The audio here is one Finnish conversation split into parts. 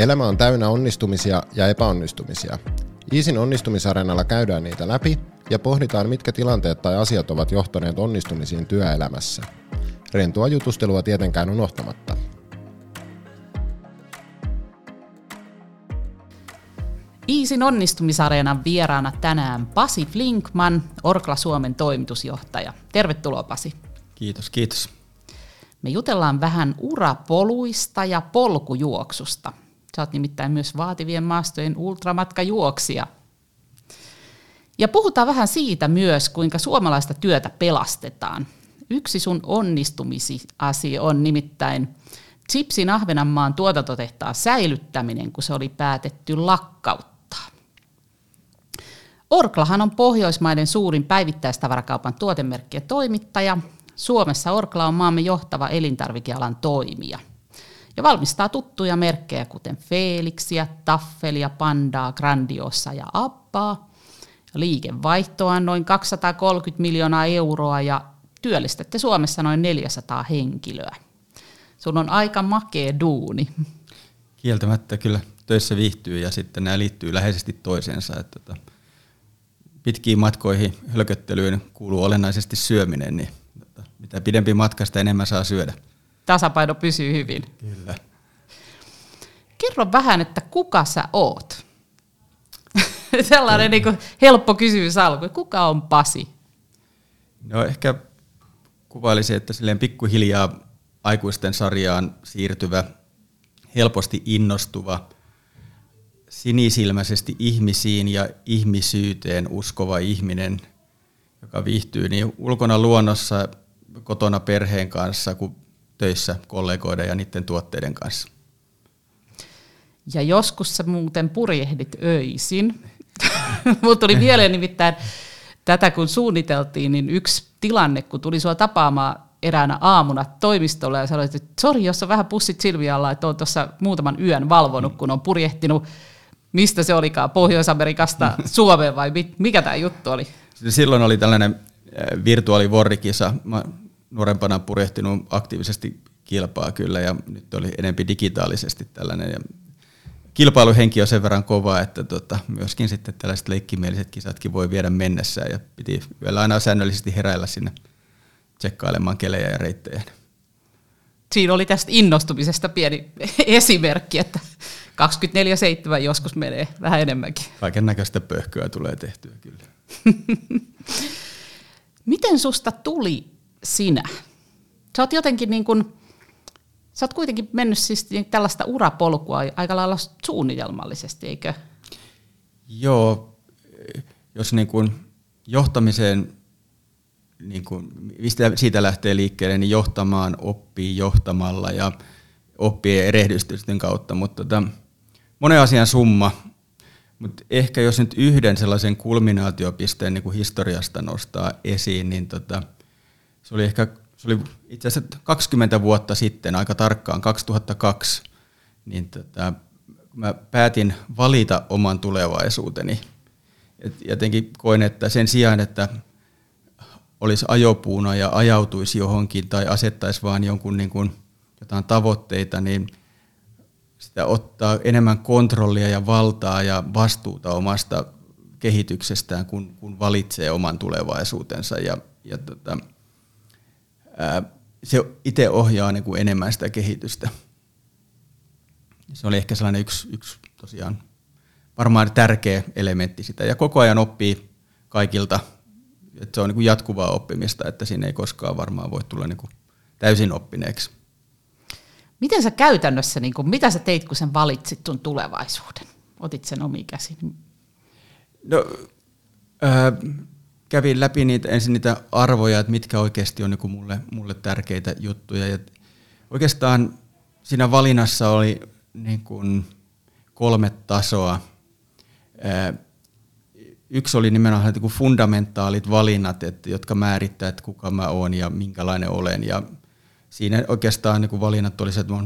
Elämä on täynnä onnistumisia ja epäonnistumisia. Iisin onnistumisareenalla käydään niitä läpi ja pohditaan, mitkä tilanteet tai asiat ovat johtaneet onnistumisiin työelämässä. Rentua jutustelua tietenkään unohtamatta. Iisin onnistumisareenan vieraana tänään Pasi Flinkman, Orkla Suomen toimitusjohtaja. Tervetuloa Pasi. Kiitos, kiitos. Me jutellaan vähän urapoluista ja polkujuoksusta. Sä oot nimittäin myös vaativien maastojen ultramatkajuoksija. Ja puhutaan vähän siitä myös, kuinka suomalaista työtä pelastetaan. Yksi sun onnistumisiasi on nimittäin Chipsin Ahvenanmaan tuotantotehtaan säilyttäminen, kun se oli päätetty lakkauttaa. Orklahan on Pohjoismaiden suurin päivittäistavarakaupan tuotemerkkien toimittaja. Suomessa Orkla on maamme johtava elintarvikealan toimija – ja valmistaa tuttuja merkkejä kuten Felixia, Taffelia, Pandaa, Grandiosa ja Abbaa. Liikevaihtoa on noin 230 miljoonaa euroa ja työllistätte Suomessa noin 400 henkilöä. Sun on aika makea duuni. Kieltämättä kyllä töissä viihtyy ja sitten nämä liittyy läheisesti toiseensa. Että tota, pitkiin matkoihin hölköttelyyn kuuluu olennaisesti syöminen, niin tota, mitä pidempi matka, sitä enemmän saa syödä tasapaino pysyy hyvin. Kyllä. Kerro vähän, että kuka sä oot? Sellainen niin kuin helppo kysymys alku. Kuka on Pasi? No ehkä kuvailisin, että silleen pikkuhiljaa aikuisten sarjaan siirtyvä, helposti innostuva, sinisilmäisesti ihmisiin ja ihmisyyteen uskova ihminen, joka viihtyy niin ulkona luonnossa, kotona perheen kanssa kuin töissä kollegoiden ja niiden tuotteiden kanssa. Ja joskus sä muuten purjehdit öisin. Mutta tuli mieleen nimittäin tätä kun suunniteltiin, niin yksi tilanne, kun tuli sua tapaamaan eräänä aamuna toimistolla ja sanoit, että sori, jos on vähän pussit silmiä alla, että on tuossa muutaman yön valvonut, kun on purjehtinut, mistä se olikaan, Pohjois-Amerikasta Suomeen vai mikä tämä juttu oli? Silloin oli tällainen äh, virtuaalivorrikisa. Mä nuorempana purjehtinut aktiivisesti kilpaa kyllä ja nyt oli enempi digitaalisesti tällainen. Ja kilpailuhenki on sen verran kova, että tota, myöskin sitten tällaiset leikkimieliset kisatkin voi viedä mennessään ja piti vielä aina säännöllisesti heräillä sinne tsekkailemaan kelejä ja reittejä. Siinä oli tästä innostumisesta pieni esimerkki, että 24-7 joskus menee vähän enemmänkin. Kaiken näköistä pöhköä tulee tehtyä kyllä. Miten susta tuli sinä? Sä oot jotenkin niin kuin, sä oot kuitenkin mennyt siis niin tällaista urapolkua aika lailla suunnitelmallisesti, eikö? Joo, jos niin kuin johtamiseen, niin kuin, mistä siitä lähtee liikkeelle, niin johtamaan oppii johtamalla ja oppii erehdystysten kautta, mutta tota, monen asian summa, mutta ehkä jos nyt yhden sellaisen kulminaatiopisteen niin kuin historiasta nostaa esiin, niin tota, se oli ehkä se oli itse asiassa 20 vuotta sitten, aika tarkkaan 2002, niin tota, mä päätin valita oman tulevaisuuteni. Et jotenkin koin, että sen sijaan, että olisi ajopuuna ja ajautuisi johonkin tai asettaisi vaan jonkun niin kuin jotain tavoitteita, niin sitä ottaa enemmän kontrollia ja valtaa ja vastuuta omasta kehityksestään, kun, kun valitsee oman tulevaisuutensa. Ja, ja tota, se itse ohjaa niin kuin enemmän sitä kehitystä. Se oli ehkä sellainen yksi, yksi tosiaan varmaan tärkeä elementti sitä. Ja koko ajan oppii kaikilta, että se on niin kuin jatkuvaa oppimista, että siinä ei koskaan varmaan voi tulla niin kuin täysin oppineeksi. Miten sä käytännössä, niin kuin, mitä sä teit, kun sen valitsit sun tulevaisuuden? Otit sen omiin käsiin? No, äh, kävin läpi niitä, ensin niitä arvoja, että mitkä oikeasti on niin mulle, mulle tärkeitä juttuja. Ja oikeastaan siinä valinnassa oli niin kuin kolme tasoa. Yksi oli nimenomaan niin kuin fundamentaalit valinnat, että, jotka määrittää, että kuka mä oon ja minkälainen olen. Ja siinä oikeastaan niin kuin valinnat oli se, että mä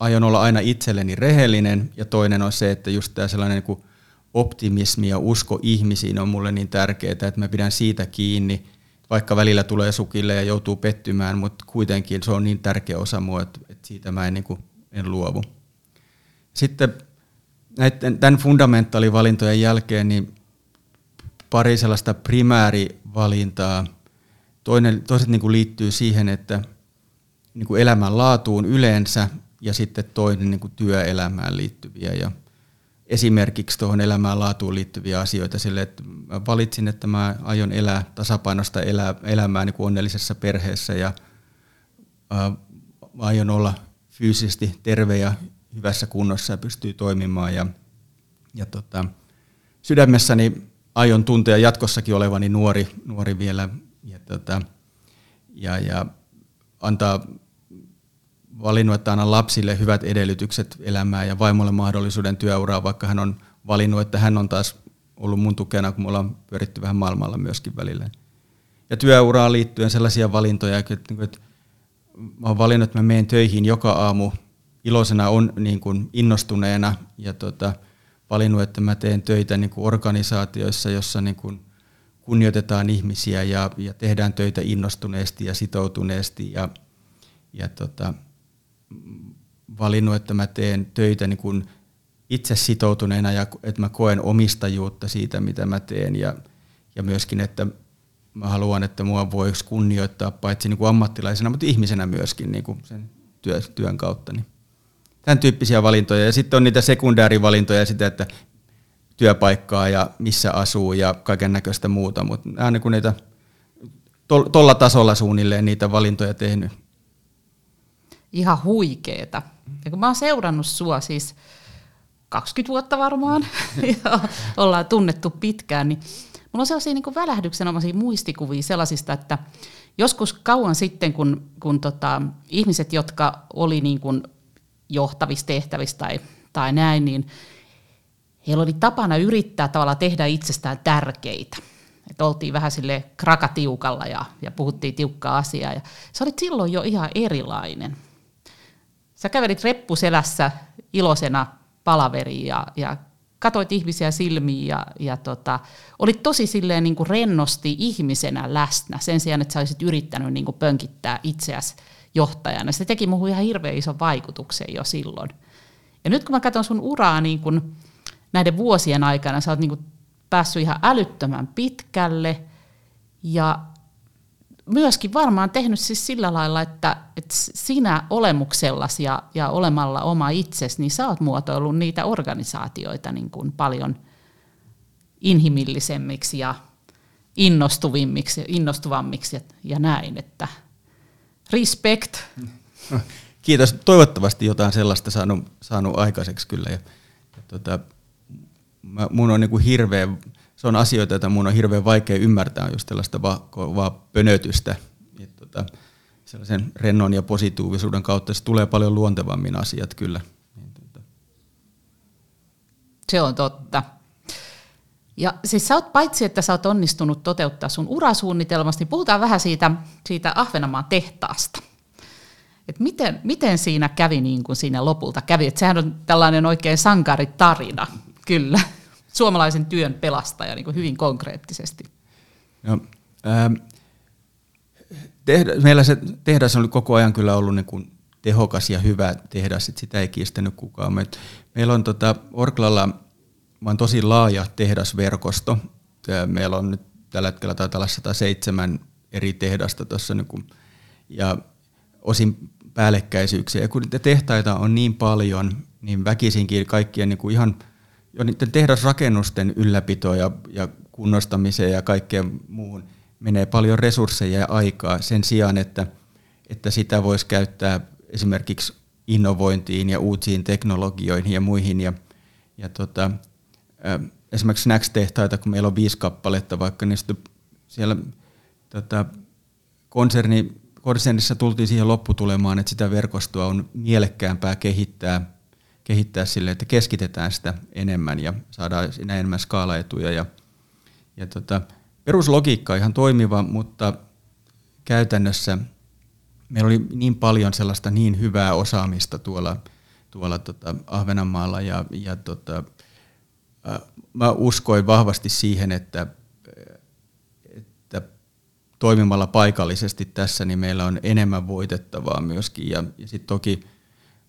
aion olla aina itselleni rehellinen, ja toinen on se, että just tämä sellainen niin kuin optimismi ja usko ihmisiin on mulle niin tärkeää, että mä pidän siitä kiinni, vaikka välillä tulee sukille ja joutuu pettymään, mutta kuitenkin se on niin tärkeä osa mua, että, siitä mä en, niin kuin, en luovu. sitten näiden, tämän fundamentaalivalintojen jälkeen niin pari sellaista primäärivalintaa. Toinen, toiset niin kuin liittyy siihen, että niin kuin elämän laatuun yleensä ja sitten toinen niin kuin työelämään liittyviä. Ja esimerkiksi tuohon elämään laatuun liittyviä asioita sille, että mä valitsin, että mä aion elää tasapainosta elää, elämää niin kuin onnellisessa perheessä ja ää, aion olla fyysisesti terve ja hyvässä kunnossa ja pystyy toimimaan. Ja, ja tota, sydämessäni aion tuntea jatkossakin olevani nuori, nuori vielä ja, tota, ja, ja antaa valinnut, että annan lapsille hyvät edellytykset elämään ja vaimolle mahdollisuuden työuraa, vaikka hän on valinnut, että hän on taas ollut mun tukena, kun me ollaan pyöritty vähän maailmalla myöskin välillä. Ja työuraan liittyen sellaisia valintoja, että, että mä oon valinnut, että mä menen töihin joka aamu iloisena, on, niin kuin innostuneena ja tota, valinnut, että mä teen töitä niin kuin organisaatioissa, jossa niin kuin kunnioitetaan ihmisiä ja, ja tehdään töitä innostuneesti ja sitoutuneesti ja, ja tota, valinnut, että mä teen töitä niin kuin itse sitoutuneena ja että mä koen omistajuutta siitä, mitä mä teen ja, ja myöskin, että mä haluan, että mua voisi kunnioittaa paitsi niin kuin ammattilaisena, mutta ihmisenä myöskin niin kuin sen työ, työn kautta. Niin. Tämän tyyppisiä valintoja. Ja sitten on niitä sekundäärivalintoja sitä, että työpaikkaa ja missä asuu ja kaiken näköistä muuta, mutta nämä on niin niitä tuolla tasolla suunnilleen niitä valintoja tehnyt ihan huikeeta. Ja kun mä oon seurannut sua siis 20 vuotta varmaan, ja ollaan tunnettu pitkään, niin mulla on sellaisia niin välähdyksenomaisia muistikuvia sellaisista, että joskus kauan sitten, kun, kun tota, ihmiset, jotka oli niin kuin johtavissa tehtävissä tai, tai näin, niin heillä oli tapana yrittää tavallaan tehdä itsestään tärkeitä. Että oltiin vähän sille krakatiukalla ja, ja puhuttiin tiukkaa asiaa. Ja sä olit silloin jo ihan erilainen. Sä kävelit reppuselässä iloisena palaveriin ja, ja katoit ihmisiä silmiin ja, ja tota, olit tosi silleen niin kuin rennosti ihmisenä läsnä sen sijaan, että sä olisit yrittänyt niin kuin pönkittää itseäsi johtajana. Se teki muuhun ihan hirveän ison vaikutuksen jo silloin. Ja nyt kun mä katson sun uraa niin kuin näiden vuosien aikana, sä oot niin kuin päässyt ihan älyttömän pitkälle ja myöskin varmaan tehnyt siis sillä lailla, että, että sinä olemuksellasi ja, ja olemalla oma itsesi, niin sä oot muotoillut niitä organisaatioita niin kuin paljon inhimillisemmiksi ja innostuvimmiksi, innostuvammiksi ja, näin, että respect. Kiitos. Toivottavasti jotain sellaista saanut, saanut aikaiseksi kyllä. Ja, ja tota, mä, mun on niin kuin hirveä se on asioita, joita mun on hirveän vaikea ymmärtää, just tällaista vaan va pönötystä. Et tota, sellaisen rennon ja positiivisuuden kautta se tulee paljon luontevammin asiat kyllä. Niin, tota. Se on totta. Ja siis sä oot, paitsi että sä oot onnistunut toteuttaa sun urasuunnitelmasti, niin puhutaan vähän siitä, siitä Ahvenanmaan tehtaasta. Et miten, miten siinä kävi niin kuin siinä lopulta kävi? Et sehän on tällainen oikein sankaritarina, kyllä suomalaisen työn pelastaja niin kuin hyvin konkreettisesti? No, ähm, tehdä, meillä se tehdas on koko ajan kyllä ollut niin kuin tehokas ja hyvä tehdas, että sitä ei kiistänyt kukaan. Me, meillä on tota, Orklalla on tosi laaja tehdasverkosto. Meillä on nyt tällä hetkellä taitaa olla 107 eri tehdasta tuossa, niin ja osin päällekkäisyyksiä. Ja kun niitä tehtaita on niin paljon, niin väkisinkin kaikkien niin kuin ihan – jo niiden tehdasrakennusten ylläpitoon ja, ja kunnostamiseen ja kaikkeen muuhun menee paljon resursseja ja aikaa sen sijaan, että, että sitä voisi käyttää esimerkiksi innovointiin ja uusiin teknologioihin ja muihin. Ja, ja tota, esimerkiksi Snacks-tehtaita, kun meillä on viisi kappaletta vaikka, niin siellä tota, konserni, konsernissa tultiin siihen lopputulemaan, että sitä verkostoa on mielekkäämpää kehittää kehittää sille, että keskitetään sitä enemmän ja saadaan siinä enemmän skaalaetuja. Ja, ja tota, peruslogiikka on ihan toimiva, mutta käytännössä meillä oli niin paljon sellaista niin hyvää osaamista tuolla, tuolla tota Ahvenanmaalla ja, ja tota, äh, mä uskoin vahvasti siihen, että, että toimimalla paikallisesti tässä, niin meillä on enemmän voitettavaa myöskin. Ja, ja sitten toki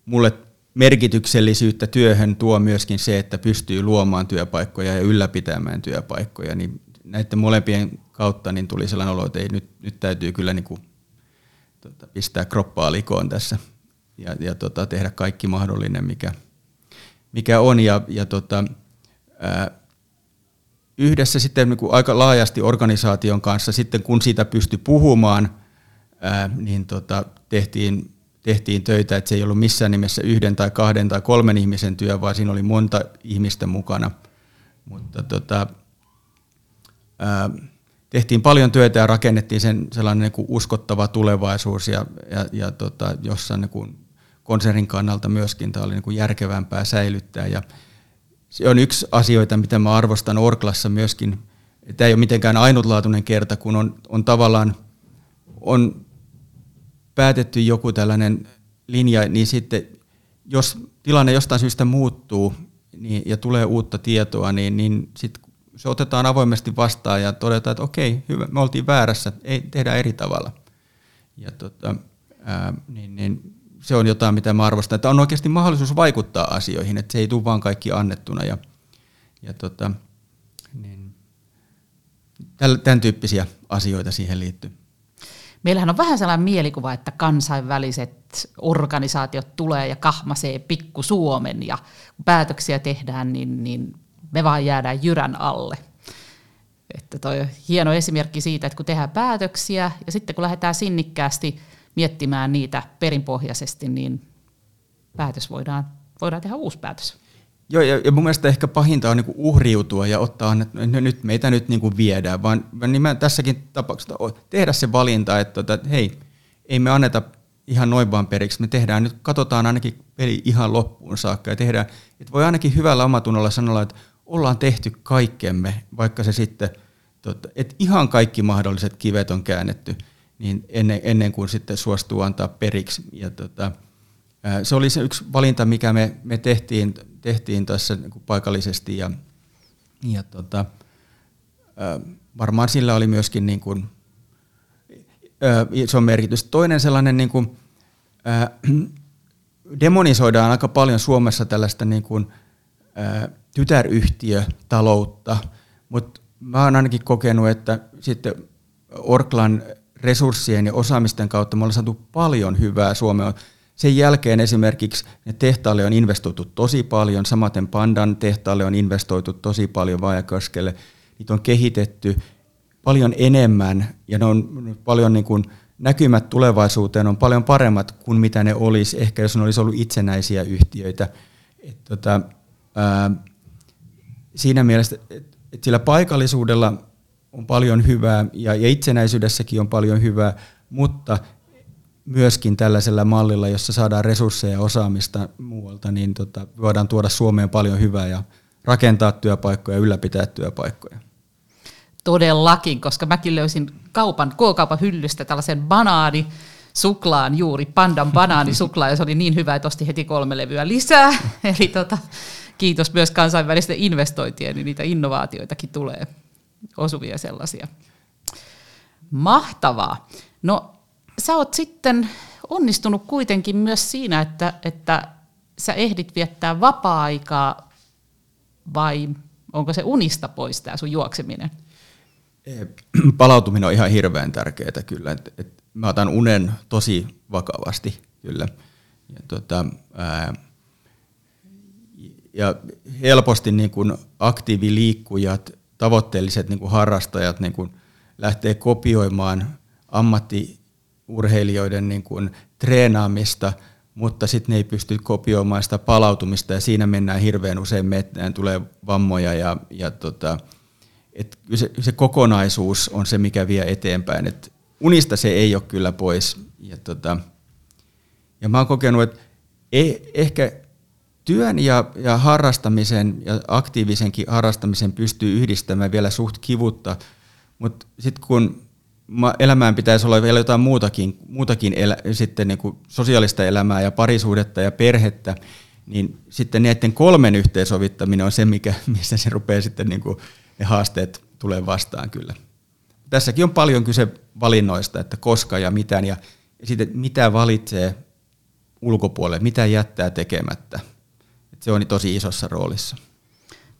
mulle merkityksellisyyttä työhön tuo myöskin se, että pystyy luomaan työpaikkoja ja ylläpitämään työpaikkoja, niin näiden molempien kautta niin tuli sellainen olo, että ei, nyt, nyt täytyy kyllä niin kuin, tota, pistää kroppaa likoon tässä ja, ja tota, tehdä kaikki mahdollinen, mikä, mikä on. Ja, ja tota, ää, yhdessä sitten niin kuin aika laajasti organisaation kanssa, sitten kun siitä pystyi puhumaan, ää, niin tota, tehtiin, tehtiin töitä, että se ei ollut missään nimessä yhden tai kahden tai kolmen ihmisen työ, vaan siinä oli monta ihmistä mukana. Mutta tota, ää, tehtiin paljon työtä ja rakennettiin sen sellainen niin kuin uskottava tulevaisuus ja, ja, ja tota, jossain niin kuin konsernin kannalta myöskin tämä oli niin kuin järkevämpää säilyttää. Ja se on yksi asioita, mitä mä arvostan Orklassa myöskin. Tämä ei ole mitenkään ainutlaatuinen kerta, kun on, on tavallaan on päätetty joku tällainen linja, niin sitten jos tilanne jostain syystä muuttuu niin, ja tulee uutta tietoa, niin, niin sit se otetaan avoimesti vastaan ja todetaan, että okei, hyvä, me oltiin väärässä, ei tehdä eri tavalla. Ja tota, ää, niin, niin se on jotain, mitä mä arvostan, että on oikeasti mahdollisuus vaikuttaa asioihin, että se ei tule vaan kaikki annettuna. Ja, ja tota, niin, tämän tyyppisiä asioita siihen liittyy. Meillähän on vähän sellainen mielikuva, että kansainväliset organisaatiot tulee ja kahmasee pikku Suomen ja kun päätöksiä tehdään, niin, niin me vaan jäädään jyrän alle. Että toi hieno esimerkki siitä, että kun tehdään päätöksiä ja sitten kun lähdetään sinnikkäästi miettimään niitä perinpohjaisesti, niin päätös voidaan, voidaan tehdä uusi päätös. Joo, ja, ja mun mielestä ehkä pahinta on niinku uhriutua ja ottaa, että nyt meitä nyt niinku viedään, vaan niin mä tässäkin tapauksessa tehdä se valinta, että, että hei, ei me anneta ihan noin vaan periksi, me tehdään nyt, katsotaan ainakin peli ihan loppuun saakka ja tehdään, että voi ainakin hyvällä omatunnolla sanoa, että ollaan tehty kaikkemme, vaikka se sitten, tota, että ihan kaikki mahdolliset kivet on käännetty, niin ennen, ennen kuin sitten suostuu antaa periksi. Ja tota, se oli se yksi valinta, mikä me, me tehtiin, tehtiin tässä niin paikallisesti ja, ja tota, varmaan sillä oli myöskin niin kuin, iso merkitys. Toinen sellainen, niin kuin, demonisoidaan aika paljon Suomessa tällaista niin kuin, tytäryhtiötaloutta, mutta mä oon ainakin kokenut, että sitten Orklan resurssien ja osaamisten kautta me ollaan saatu paljon hyvää Suomeen. Sen jälkeen esimerkiksi ne tehtaalle on investoitu tosi paljon, samaten Pandan tehtaalle on investoitu tosi paljon Vaajakoskelle. Niitä on kehitetty paljon enemmän ja ne on paljon niin kuin näkymät tulevaisuuteen on paljon paremmat kuin mitä ne olisi, ehkä jos ne olisi ollut itsenäisiä yhtiöitä. Et tota, ää, siinä mielessä, että et sillä paikallisuudella on paljon hyvää ja, ja itsenäisyydessäkin on paljon hyvää, mutta myöskin tällaisella mallilla, jossa saadaan resursseja ja osaamista muualta, niin tota, voidaan tuoda Suomeen paljon hyvää ja rakentaa työpaikkoja ja ylläpitää työpaikkoja. Todellakin, koska mäkin löysin kaupan, K-kaupan hyllystä tällaisen banaani, suklaan juuri, pandan banaanisuklaa, ja se oli niin hyvä, että osti heti kolme levyä lisää. Eli tota, kiitos myös kansainvälisten investointien, niin niitä innovaatioitakin tulee osuvia sellaisia. Mahtavaa. No sä oot sitten onnistunut kuitenkin myös siinä, että, että sä ehdit viettää vapaa-aikaa vai onko se unista pois tämä sun juokseminen? Palautuminen on ihan hirveän tärkeää kyllä. Et, et mä otan unen tosi vakavasti kyllä. Ja, tota, ää, ja helposti niin kun aktiiviliikkujat tavoitteelliset niin kuin harrastajat niin kuin lähtee kopioimaan ammattiurheilijoiden niin kuin treenaamista, mutta sitten ne ei pysty kopioimaan sitä palautumista ja siinä mennään hirveän usein mettään, tulee vammoja ja, ja tota, et se, se kokonaisuus on se, mikä vie eteenpäin. Et unista se ei ole kyllä pois. Ja, tota, ja mä oon kokenut, että ei, ehkä työn ja, ja harrastamisen ja aktiivisenkin harrastamisen pystyy yhdistämään vielä suht kivutta, mutta sitten kun elämään pitäisi olla vielä jotain muutakin, muutakin elä, sitten niin kuin sosiaalista elämää ja parisuudetta ja perhettä, niin sitten näiden kolmen yhteensovittaminen on se, mikä, missä se rupeaa sitten niin kuin ne haasteet tulee vastaan kyllä. Tässäkin on paljon kyse valinnoista, että koska ja mitään, ja sitten mitä valitsee ulkopuolelle, mitä jättää tekemättä. Et se on tosi isossa roolissa.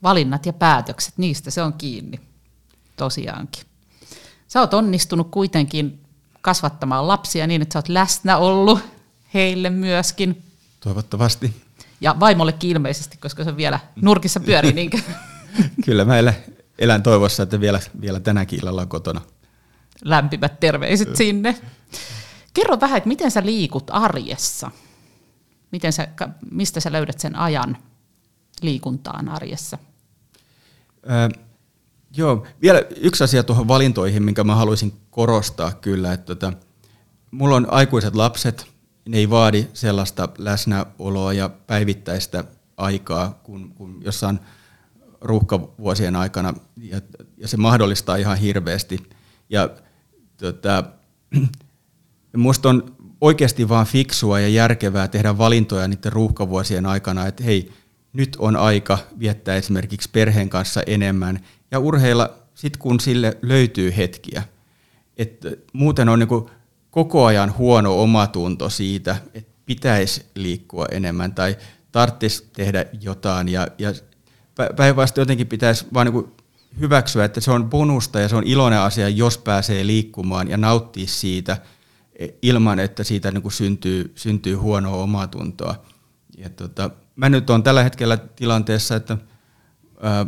Valinnat ja päätökset, niistä se on kiinni. Tosiaankin. Sä oot onnistunut kuitenkin kasvattamaan lapsia niin, että sä oot läsnä ollut heille myöskin. Toivottavasti. Ja vaimollekin ilmeisesti, koska se vielä nurkissa pyörii. Niin Kyllä mä elän, elän toivossa, että vielä, vielä tänäkin illalla on kotona. Lämpimät terveiset sinne. Kerro vähän, että miten sä liikut arjessa? Miten sä, mistä sä löydät sen ajan liikuntaan arjessa? Öö, joo, vielä yksi asia tuohon valintoihin, minkä mä haluaisin korostaa kyllä, että tota, mulla on aikuiset lapset, ne ei vaadi sellaista läsnäoloa ja päivittäistä aikaa kuin, kuin jossain ruuhkavuosien aikana, ja, ja se mahdollistaa ihan hirveästi. Ja tota, musta on oikeasti vaan fiksua ja järkevää tehdä valintoja niiden ruuhkavuosien aikana, että hei, nyt on aika viettää esimerkiksi perheen kanssa enemmän ja urheilla sit kun sille löytyy hetkiä. Et muuten on niinku koko ajan huono omatunto siitä, että pitäisi liikkua enemmän tai tarvitsisi tehdä jotain ja, ja päinvastoin jotenkin pitäisi vaan niinku hyväksyä, että se on bonusta ja se on iloinen asia, jos pääsee liikkumaan ja nauttii siitä e, ilman, että siitä niin kuin syntyy, syntyy huonoa omatuntoa. Ja tota, mä nyt olen tällä hetkellä tilanteessa, että ää,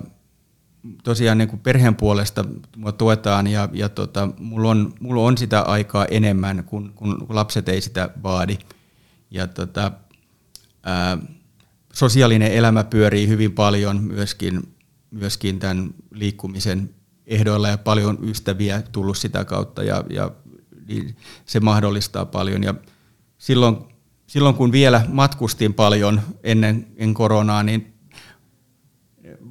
tosiaan niin kuin perheen puolesta mua tuetaan ja, ja tota, mulla, on, mulla on sitä aikaa enemmän, kun, kun lapset ei sitä vaadi. Ja tota, ää, sosiaalinen elämä pyörii hyvin paljon myöskin, myöskin tämän liikkumisen ehdoilla ja paljon ystäviä tullut sitä kautta ja, ja niin se mahdollistaa paljon. Ja silloin, silloin kun vielä matkustin paljon ennen, ennen koronaa, niin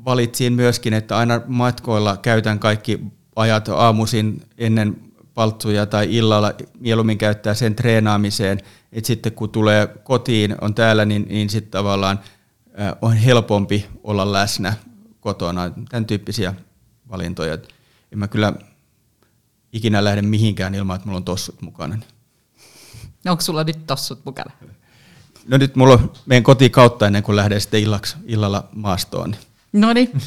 valitsin myöskin, että aina matkoilla käytän kaikki ajat aamuisin ennen paltsuja tai illalla mieluummin käyttää sen treenaamiseen, että sitten kun tulee kotiin, on täällä, niin, niin sitten tavallaan on helpompi olla läsnä kotona. Tämän tyyppisiä valintoja. En mä kyllä ikinä lähde mihinkään ilman, että mulla on tossut mukana. Onko sulla nyt tossut mukana? No nyt mulla on meidän koti kautta ennen kuin lähden sitten illaksi, illalla maastoon. No niin.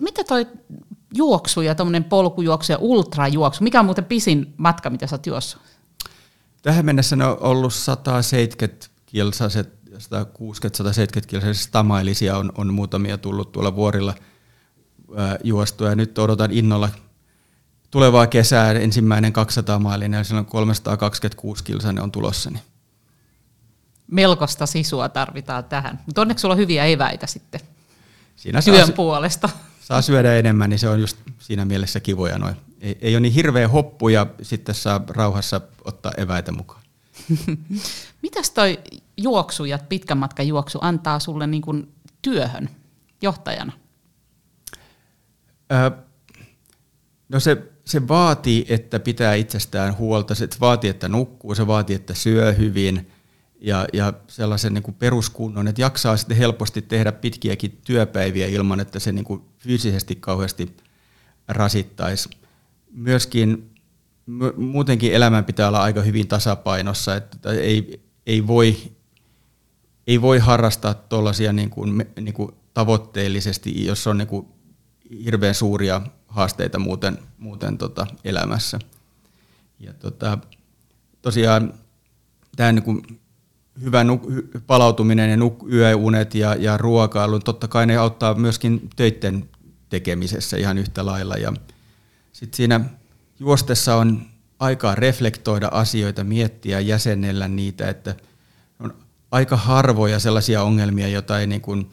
mitä toi juoksu ja tuommoinen polkujuoksu ja ultrajuoksu, mikä on muuten pisin matka, mitä sä oot? Tähän mennessä ne on ollut 170 kilsaset 160-170 kilsaiset stamailisia on, on muutamia tullut tuolla vuorilla ää, juostua. Ja nyt odotan innolla tulevaa kesää ensimmäinen 200 mailinen ja silloin 326 kilsainen on tulossa. Niin. Melkoista sisua tarvitaan tähän. Mutta onneksi sulla on hyviä eväitä sitten Siinä työn saa, puolesta. Saa syödä enemmän, niin se on just siinä mielessä kivoja. Noin. Ei, ei ole niin hirveä hoppu ja sitten saa rauhassa ottaa eväitä mukaan. Mitäs toi juoksu ja pitkän matkan juoksu antaa sulle niin kuin työhön johtajana? Ö, no se, se vaatii, että pitää itsestään huolta, se vaatii, että nukkuu, se vaatii, että syö hyvin ja, ja sellaisen niin kuin peruskunnon, että jaksaa sitten helposti tehdä pitkiäkin työpäiviä ilman, että se niin kuin fyysisesti kauheasti rasittaisi. Myöskin muutenkin elämän pitää olla aika hyvin tasapainossa, että ei, ei, voi, ei voi harrastaa tuollaisia niin kuin, niin kuin tavoitteellisesti, jos on niin kuin hirveän suuria haasteita muuten, muuten tota elämässä. Ja tota, tosiaan tämä niin hyvä nuk- palautuminen ja nuk- yöunet ja, ja ruokailu, totta kai ne auttaa myöskin töiden tekemisessä ihan yhtä lailla. Ja sitten siinä juostessa on aikaa reflektoida asioita, miettiä, jäsennellä niitä, että on aika harvoja sellaisia ongelmia, joita ei niin kuin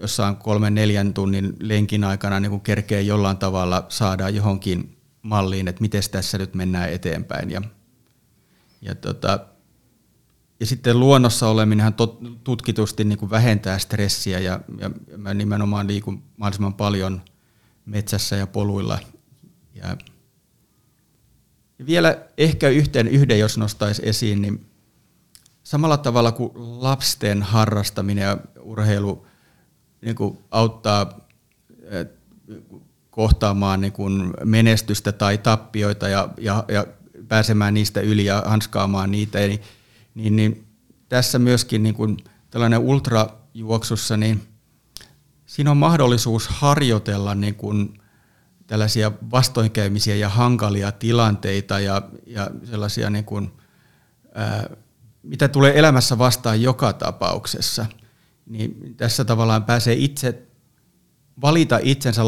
jossain kolmen neljän tunnin lenkin aikana niin kuin kerkee jollain tavalla saada johonkin malliin, että miten tässä nyt mennään eteenpäin. Ja, ja, tota, ja sitten luonnossa oleminenhan tot, tutkitusti niin kuin vähentää stressiä ja, ja mä nimenomaan liikun mahdollisimman paljon metsässä ja poluilla. Ja vielä ehkä yhteen yhden, jos nostaisi esiin, niin samalla tavalla kuin lapsen harrastaminen ja urheilu niin kuin auttaa eh, kohtaamaan niin kuin menestystä tai tappioita ja, ja, ja pääsemään niistä yli ja hanskaamaan niitä, niin niin, niin tässä myöskin niin kuin tällainen ultrajuoksussa, niin siinä on mahdollisuus harjoitella niin kuin tällaisia vastoinkäymisiä ja hankalia tilanteita ja, ja sellaisia, niin kuin, ää, mitä tulee elämässä vastaan joka tapauksessa. Niin tässä tavallaan pääsee itse valita itsensä,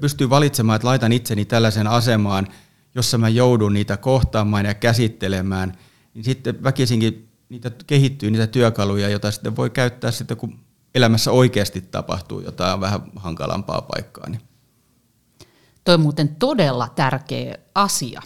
pystyy valitsemaan, että laitan itseni tällaisen asemaan, jossa mä joudun niitä kohtaamaan ja käsittelemään, niin sitten väkisinkin niitä kehittyy niitä työkaluja, joita sitten voi käyttää sitten, kun elämässä oikeasti tapahtuu jotain vähän hankalampaa paikkaa. Niin. Toi on muuten todella tärkeä asia.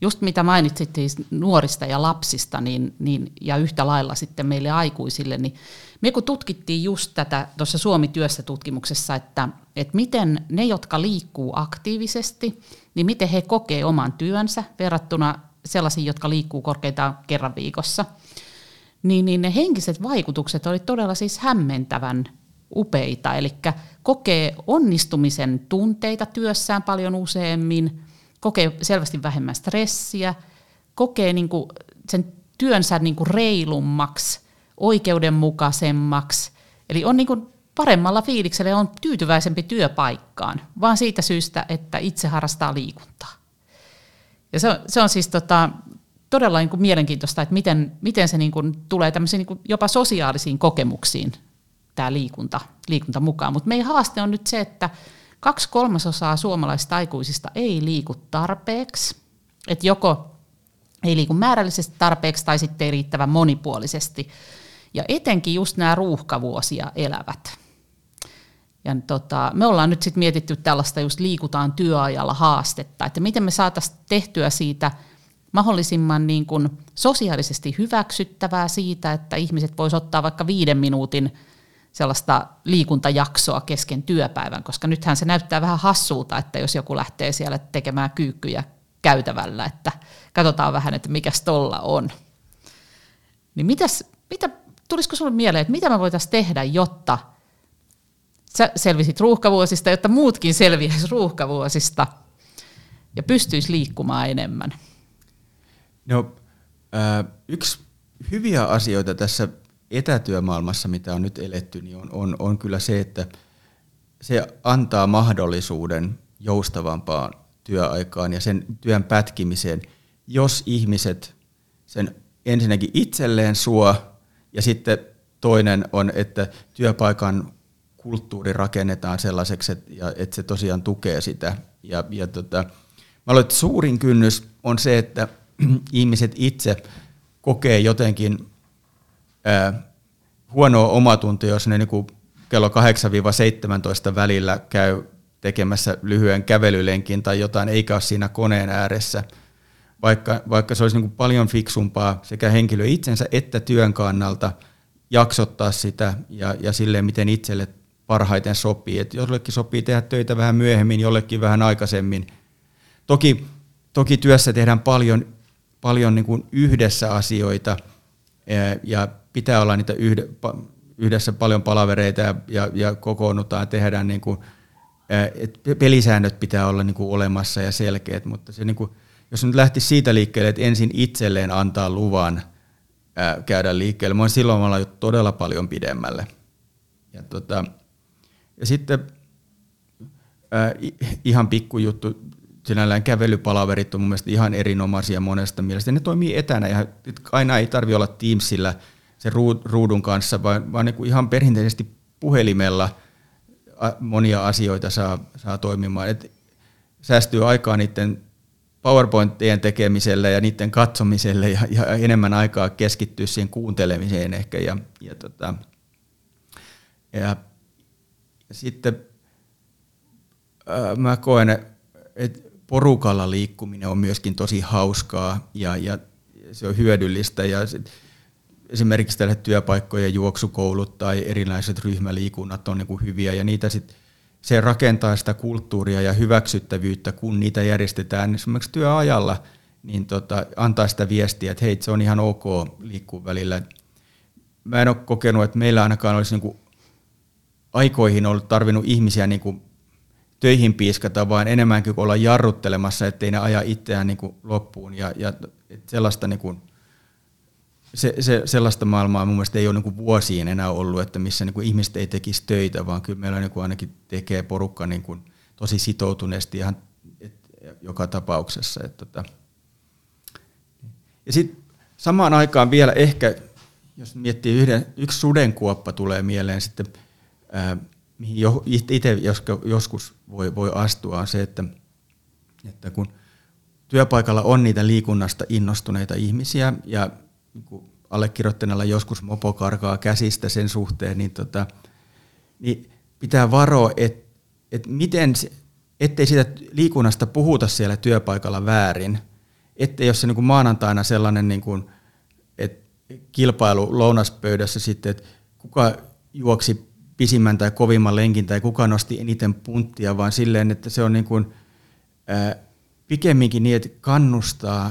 Just mitä mainitsit siis nuorista ja lapsista niin, niin, ja yhtä lailla sitten meille aikuisille, niin me kun tutkittiin just tätä tuossa Suomi-työssä tutkimuksessa, että, että miten ne, jotka liikkuu aktiivisesti, niin miten he kokee oman työnsä verrattuna sellaisiin, jotka liikkuu korkeintaan kerran viikossa, niin, niin ne henkiset vaikutukset oli todella siis hämmentävän upeita, eli kokee onnistumisen tunteita työssään paljon useammin, kokee selvästi vähemmän stressiä, kokee niin kuin sen työnsä niin kuin reilummaksi, oikeudenmukaisemmaksi, eli on niin kuin paremmalla fiiliksellä ja on tyytyväisempi työpaikkaan, vaan siitä syystä, että itse harrastaa liikuntaa. Ja se se on siis tota, todella niin kuin mielenkiintoista, että miten, miten se niin kuin tulee tämmöisiin niin kuin jopa sosiaalisiin kokemuksiin tämä liikunta, liikunta mukaan. Mutta meidän haaste on nyt se, että kaksi kolmasosaa suomalaisista aikuisista ei liiku tarpeeksi, että joko ei liiku määrällisesti tarpeeksi tai sitten ei riittävän monipuolisesti. Ja etenkin just nämä ruuhkavuosia elävät. Ja tota, me ollaan nyt sitten mietitty tällaista just liikutaan työajalla haastetta, että miten me saataisiin tehtyä siitä mahdollisimman niin kuin sosiaalisesti hyväksyttävää siitä, että ihmiset voisivat ottaa vaikka viiden minuutin sellaista liikuntajaksoa kesken työpäivän, koska nythän se näyttää vähän hassulta, että jos joku lähtee siellä tekemään kyykkyjä käytävällä, että katsotaan vähän, että mikä tolla on. Niin mitäs, mitä, tulisiko sinulle mieleen, että mitä me voitaisiin tehdä, jotta sä selvisit ruuhkavuosista, jotta muutkin selviäisivät ruuhkavuosista ja pystyisi liikkumaan enemmän? No, äh, yksi hyviä asioita tässä etätyömaailmassa, mitä on nyt eletty, niin on, on, on kyllä se, että se antaa mahdollisuuden joustavampaan työaikaan ja sen työn pätkimiseen, jos ihmiset sen ensinnäkin itselleen suo ja sitten toinen on, että työpaikan kulttuuri rakennetaan sellaiseksi, että, että se tosiaan tukee sitä. Ja, ja tota, mä luulen, että suurin kynnys on se, että ihmiset itse kokee jotenkin ää, huonoa omatuntoa, jos ne niin kello 8-17 välillä käy tekemässä lyhyen kävelylenkin tai jotain, eikä ole siinä koneen ääressä. Vaikka, vaikka se olisi niin paljon fiksumpaa sekä henkilö itsensä että työn kannalta jaksottaa sitä ja, ja silleen, miten itselle parhaiten sopii. Et jollekin sopii tehdä töitä vähän myöhemmin, jollekin vähän aikaisemmin. Toki, toki työssä tehdään paljon, paljon niin kuin yhdessä asioita ja pitää olla niitä yhdessä paljon palavereita ja, ja, ja kokoonnutaan tehdään niin kuin, et pelisäännöt pitää olla niin kuin olemassa ja selkeät, mutta se niin kuin, jos nyt lähti siitä liikkeelle, että ensin itselleen antaa luvan käydä liikkeelle, mä silloin olla jo todella paljon pidemmälle. Ja, tota, ja sitten ää, ihan pikkujuttu, sinällään kävelypalaverit on mun mielestä ihan erinomaisia monesta mielestä. Ne toimii etänä ja aina ei tarvi olla Teamsillä sen ruudun kanssa, vaan, vaan niin kuin ihan perinteisesti puhelimella monia asioita saa, saa toimimaan. Et säästyy aikaa niiden PowerPointien tekemiselle ja niiden katsomiselle ja, ja enemmän aikaa keskittyä siihen kuuntelemiseen ehkä. Ja, ja, tota, ja sitten ää, mä koen, että porukalla liikkuminen on myöskin tosi hauskaa ja, ja se on hyödyllistä. Ja sit, esimerkiksi tällaiset työpaikkojen juoksukoulut tai erilaiset ryhmäliikunnat on niin hyviä ja niitä sit, se rakentaa sitä kulttuuria ja hyväksyttävyyttä, kun niitä järjestetään esimerkiksi työajalla, niin tota, antaa sitä viestiä, että hei, se on ihan ok liikkua välillä. Mä en ole kokenut, että meillä ainakaan olisi niin aikoihin ollut tarvinnut ihmisiä niin kuin töihin piiskata, vaan enemmänkin olla jarruttelemassa, ettei ne aja itseään niin kuin loppuun. Ja, ja sellaista niin kuin se, se, sellaista maailmaa mun mielestä ei ole niin vuosiin enää ollut, että missä niin ihmiset ei tekisi töitä, vaan kyllä meillä niin ainakin tekee porukka niin kuin tosi sitoutuneesti ihan et, joka tapauksessa. Että, tota. Ja sitten samaan aikaan vielä ehkä, jos miettii yhden, yksi sudenkuoppa tulee mieleen sitten, mihin jo, itse joskus voi, voi astua, on se, että, että kun työpaikalla on niitä liikunnasta innostuneita ihmisiä ja niin allekirjoittaneella joskus mopo karkaa käsistä sen suhteen, niin, tota, niin pitää varoa, että et miten, ettei siitä liikunnasta puhuta siellä työpaikalla väärin, ettei ole se niin kuin maanantaina sellainen niin kuin, että kilpailu lounaspöydässä sitten, että kuka juoksi pisimmän tai kovimman lenkin tai kuka nosti eniten punttia, vaan silleen, että se on niin kuin, ää, pikemminkin niin, että kannustaa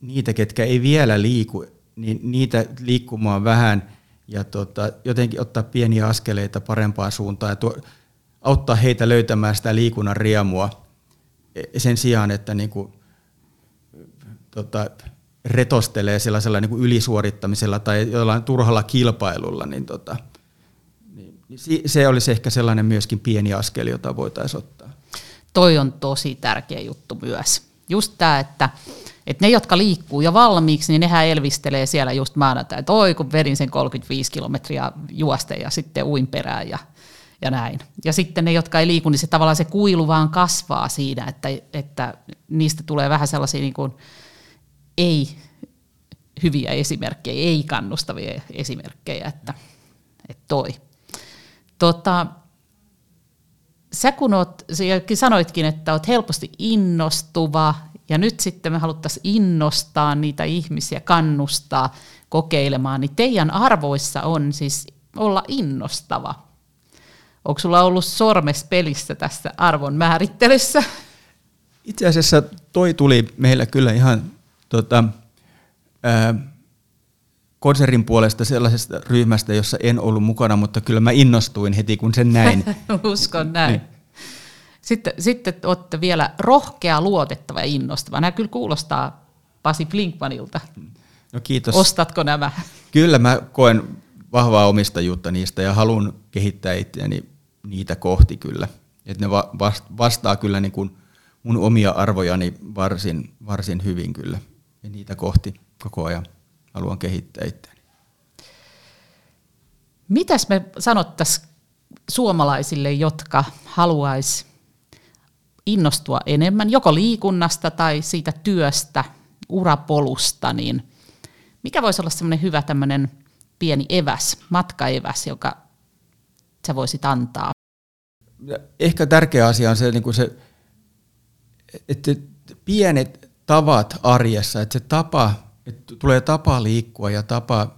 niitä, ketkä ei vielä liiku, niin niitä liikkumaan vähän ja tota, jotenkin ottaa pieniä askeleita parempaan suuntaan ja tuo, auttaa heitä löytämään sitä liikunnan riemua sen sijaan, että niin kuin, tota, retostelee sellaisella niin kuin ylisuorittamisella tai jollain turhalla kilpailulla, niin, tota, niin, se olisi ehkä sellainen myöskin pieni askel, jota voitaisiin ottaa. Toi on tosi tärkeä juttu myös. Just tämä, että et ne, jotka liikkuu jo valmiiksi, niin nehän elvistelee siellä just maanantai, että oi kun vedin sen 35 kilometriä juoste ja sitten uin perään ja, ja näin. Ja sitten ne, jotka ei liiku, niin se tavallaan se kuilu vaan kasvaa siinä, että, että niistä tulee vähän sellaisia niin kuin ei hyviä esimerkkejä, ei kannustavia esimerkkejä, että, että toi. Tota, sä kun oot, sanoitkin, että oot helposti innostuva ja nyt sitten me haluttaisiin innostaa niitä ihmisiä, kannustaa kokeilemaan, niin teidän arvoissa on siis olla innostava. Onko sulla ollut sormes pelissä tässä arvon määrittelyssä? Itse asiassa toi tuli meillä kyllä ihan tota, ää, konsertin puolesta sellaisesta ryhmästä, jossa en ollut mukana, mutta kyllä mä innostuin heti, kun sen näin. Uskon näin. Niin. Sitten, sitten olette vielä rohkea, luotettava ja innostava. Nämä kyllä kuulostaa Pasi Blinkmanilta. No kiitos. Ostatko nämä? Kyllä mä koen vahvaa omistajuutta niistä ja haluan kehittää itseäni niitä kohti kyllä. Et ne vastaa kyllä niin kuin mun omia arvojani varsin, varsin hyvin kyllä. Ja niitä kohti koko ajan haluan kehittää itseäni. Mitäs me sanottaisiin suomalaisille, jotka haluaisi innostua enemmän, joko liikunnasta tai siitä työstä, urapolusta, niin mikä voisi olla semmoinen hyvä tämmöinen pieni eväs, matkaeväs, joka sä voisit antaa? Ehkä tärkeä asia on se, niin kuin se että pienet tavat arjessa, että se tapa, että tulee tapa liikkua ja tapa,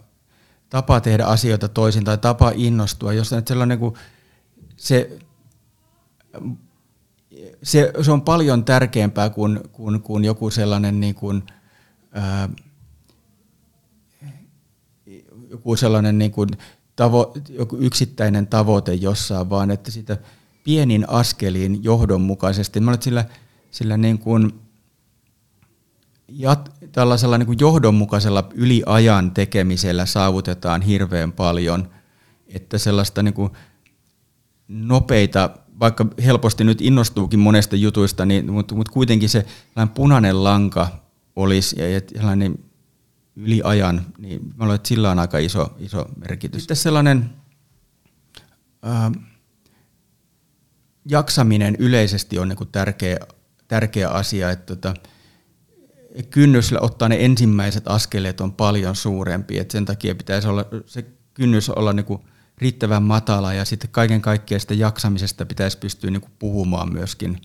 tapa tehdä asioita toisin tai tapa innostua, jos sellainen kuin se se, se on paljon tärkeämpää kuin, kuin, kuin joku sellainen niin kuin, ää, joku sellainen niin kuin tavo, joku yksittäinen tavoite jossain, vaan että sitä pienin askeliin johdonmukaisesti. Mä olen sillä, sillä niin kuin, jat, tällaisella niin kuin johdonmukaisella yliajan tekemisellä saavutetaan hirveän paljon, että sellaista niin kuin nopeita vaikka helposti nyt innostuukin monesta jutuista, niin, mutta, mutta kuitenkin se punainen lanka olisi ja, ja sellainen yli ajan, niin mä luulen, että sillä on aika iso, iso merkitys. Sitten sellainen ää, jaksaminen yleisesti on niin tärkeä, tärkeä asia, että tota, kynnys ottaa ne ensimmäiset askeleet on paljon suurempi, että sen takia pitäisi olla se kynnys olla niin kuin riittävän matala ja sitten kaiken kaikkiaan sitä jaksamisesta pitäisi pystyä niin kuin puhumaan myöskin,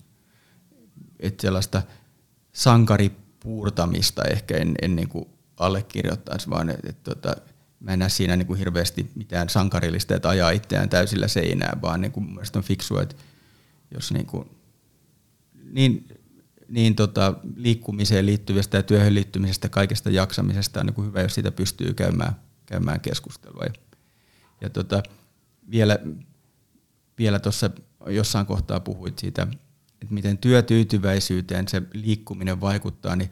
että sellaista sankaripuurtamista ehkä en, en niin kuin allekirjoittaisi, vaan että, että, että mä en näe siinä niin kuin hirveästi mitään sankarillista, että ajaa itseään täysillä seinään, vaan niin kuin mun mielestä on fiksua, että jos niin, kuin, niin, niin tota, liikkumiseen liittyvästä ja työhön liittymisestä, kaikesta jaksamisesta on niin kuin hyvä, jos siitä pystyy käymään, käymään keskustelua. Ja ja tota, vielä, vielä tuossa jossain kohtaa puhuit siitä, että miten työtyytyväisyyteen se liikkuminen vaikuttaa, niin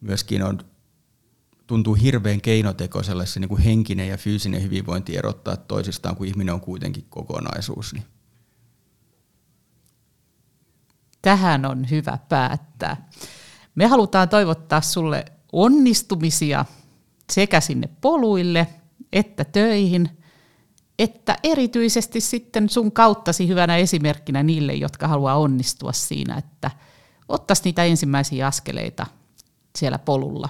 myöskin on tuntuu hirveän keinotekoiselle se niin kuin henkinen ja fyysinen hyvinvointi erottaa toisistaan, kun ihminen on kuitenkin kokonaisuus. Niin. Tähän on hyvä päättää. Me halutaan toivottaa sulle onnistumisia sekä sinne poluille että töihin, että erityisesti sitten sun kauttasi hyvänä esimerkkinä niille, jotka haluaa onnistua siinä, että ottaisi niitä ensimmäisiä askeleita siellä polulla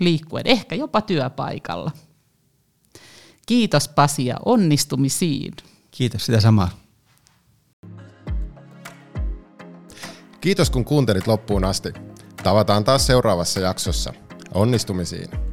liikkuen, ehkä jopa työpaikalla. Kiitos Pasi ja onnistumisiin. Kiitos sitä samaa. Kiitos kun kuuntelit loppuun asti. Tavataan taas seuraavassa jaksossa. Onnistumisiin!